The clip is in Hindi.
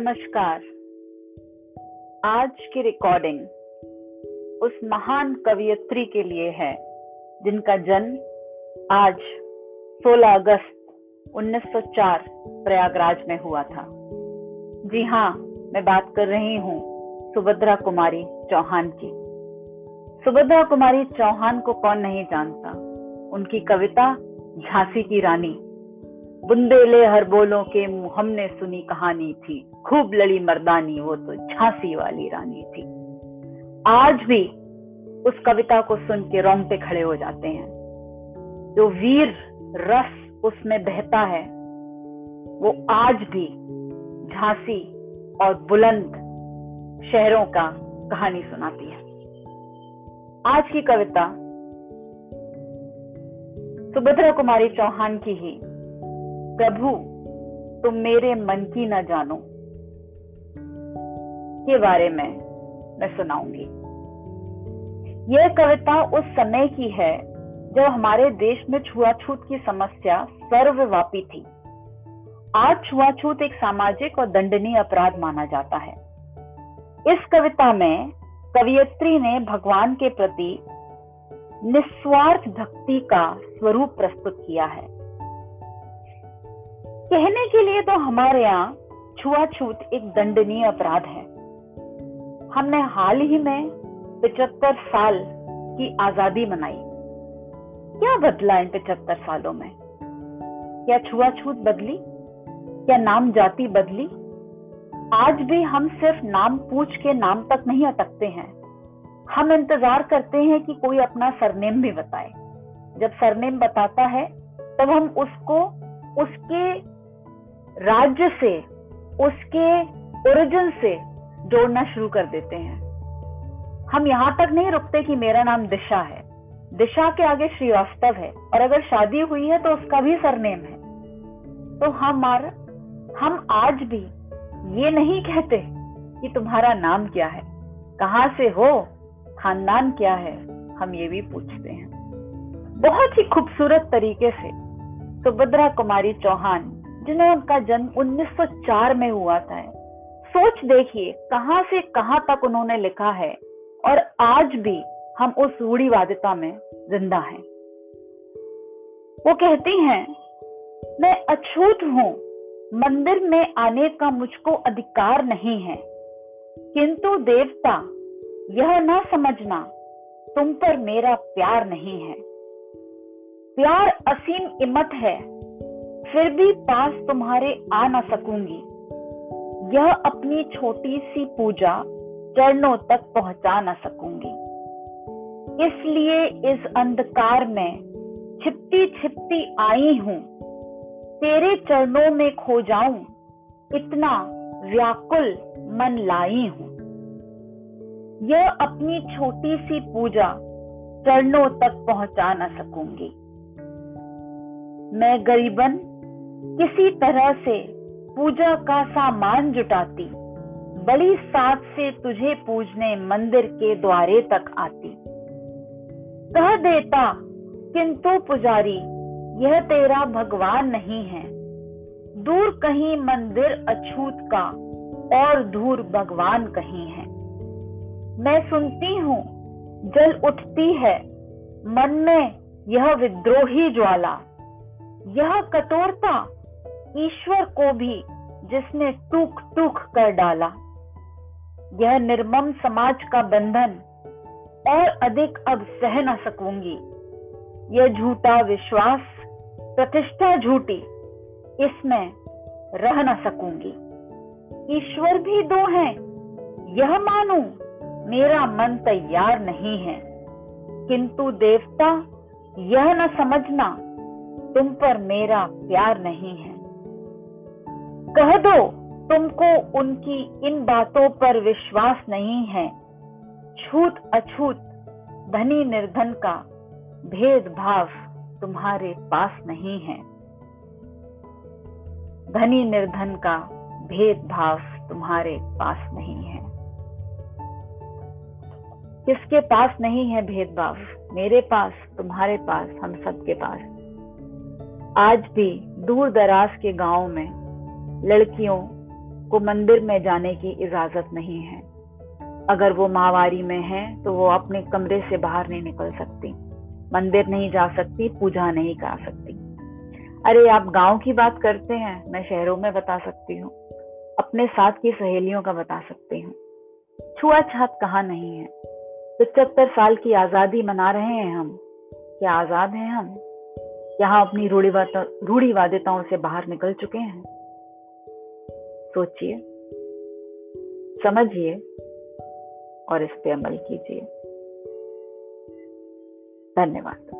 नमस्कार। आज की रिकॉर्डिंग उस महान कवियत्री के लिए है, जिनका जन्म आज 16 अगस्त 1904 प्रयागराज में हुआ था। जी हाँ मैं बात कर रही हूँ सुभद्रा कुमारी चौहान की। सुभद्रा कुमारी चौहान को कौन नहीं जानता? उनकी कविता झांसी की रानी बुंदेले हर बोलों के हमने सुनी कहानी थी। खूब लड़ी मर्दानी, वो तो झांसी वाली रानी थी। आज भी उस कविता को सुन के रोंगटे खड़े हो जाते हैं। जो वीर रस उसमें बहता है, वो आज भी झांसी और बुलंद शहरों का कहानी सुनाती है। आज की कविता सुभद्रा कुमारी चौहान की ही। प्रभु, तुम मेरे मन की न जानो। के बारे में मैं सुनाऊँगी। यह कविता उस समय की है, जब हमारे देश में छुआछूत की समस्या सर्वव्यापी थी। आज छुआछूत एक सामाजिक और दंडनीय अपराध माना जाता है। इस कविता में कवियत्री ने भगवान के प्रति निस्वार्थ भक्ति का स्वरूप प्रस्तुत किया है। कहने के लिए तो हमारे यहाँ छुआछूत एक दंडनीय अपराध है। हमने हाल ही में पिछहत्तर साल की आज़ादी मनाई। क्या बदला इन पिछहत्तर सालों में? क्या छुआछूत बदली? क्या नाम जाति बदली? आज भी हम सिर्फ़ नाम पूछ के नाम तक नहीं अटकते हैं। हम इंतज़ार करते हैं कि कोई अपना सरनेम भी बताए। जब सरनेम बताता है, तब हम उसको, उसके राज्य से, उसके ओरिजिन से जोड़ना शुरू कर देते हैं। हम यहाँ तक नहीं रुकते कि मेरा नाम दिशा है। दिशा के आगे श्रीवास्तव है और अगर शादी हुई है तो उसका भी सरनेम है। तो हमारा हम आज भी ये नहीं कहते कि तुम्हारा नाम क्या है, कहाँ से हो, खानदान क्या है, हम ये भी पूछते हैं। बहुत ही खूबसूरत तरीके से सुभद्रा कुमारी चौहान जिन्हें उनका जन्म 1904 में हुआ था। सोच देखिए, कहाँ से कहाँ तक उन्होंने लिखा है और आज भी हम उस रूढ़ीवादिता में ज़िंदा हैं। वो कहती हैं, मैं अछूत हूँ, मंदिर में आने का मुझको अधिकार नहीं है। किंतु देवता, यह ना समझना, तुम पर मेरा प्यार नहीं है। प्यार असीम इमत है फिर भी पास तुम्हारे आ ना सकूँगी। यह अपनी छोटी सी पूजा चरणों तक पहुँचा ना सकूँगी। इसलिए इस अंधकार में छिपती छिपती आई हूँ। तेरे चरणों में खो जाऊँ, इतना व्याकुल मन लाई हूँ। यह अपनी छोटी सी पूजा चरणों तक पहुँचा ना सकूँगी। मैं गरीबन किसी तरह से पूजा का सामान जुटाती, बड़ी साथ से तुझे पूजने मंदिर के द्वारे तक आती। कह देता, किंतु पुजारी, यह तेरा भगवान नहीं है। दूर कहीं मंदिर अछूत का और दूर भगवान कहीं है। मैं सुनती हूँ, जल उठती है, मन में यह विद्रोही ज्वाला। यह कठोरता ईश्वर को भी जिसने टूक टूक कर डाला। यह निर्मम समाज का बंधन और अधिक अब सह न सकूँगी। यह झूठा विश्वास, प्रतिष्ठा झूठी, इसमें रह न सकूँगी। ईश्वर भी दो हैं। यह मानू, मेरा मन तैयार नहीं है। किंतु देवता, यह न समझना तुम पर मेरा प्यार नहीं है। कह दो, तुमको उनकी इन बातों पर विश्वास नहीं है। छूत अछूत, धनी निर्धन का भेदभाव तुम्हारे पास नहीं है। धनी निर्धन का भेदभाव तुम्हारे पास नहीं है। किसके पास नहीं है भेदभाव? मेरे पास, तुम्हारे पास, हम सबके पास। आज भी दूर दराज के गाँव में लड़कियों को मंदिर में जाने की इजाज़त नहीं है। अगर वो माहवारी में है तो वो अपने कमरे से बाहर नहीं निकल सकती। मंदिर नहीं जा सकती, पूजा नहीं कर सकती। अरे, आप गाँव की बात करते हैं, मैं शहरों में बता सकती हूँ। अपने साथ की सहेलियों का बता सकती हूँ। छुआछात कहाँ नहीं है। पचहत्तर साल की आज़ादी मना रहे हैं हम। क्या आज़ाद हैं हम? यहाँ अपनी रूढ़ीवादिताओं से बाहर निकल चुके हैं। सोचिए, समझिए और इस पर अमल कीजिए। धन्यवाद।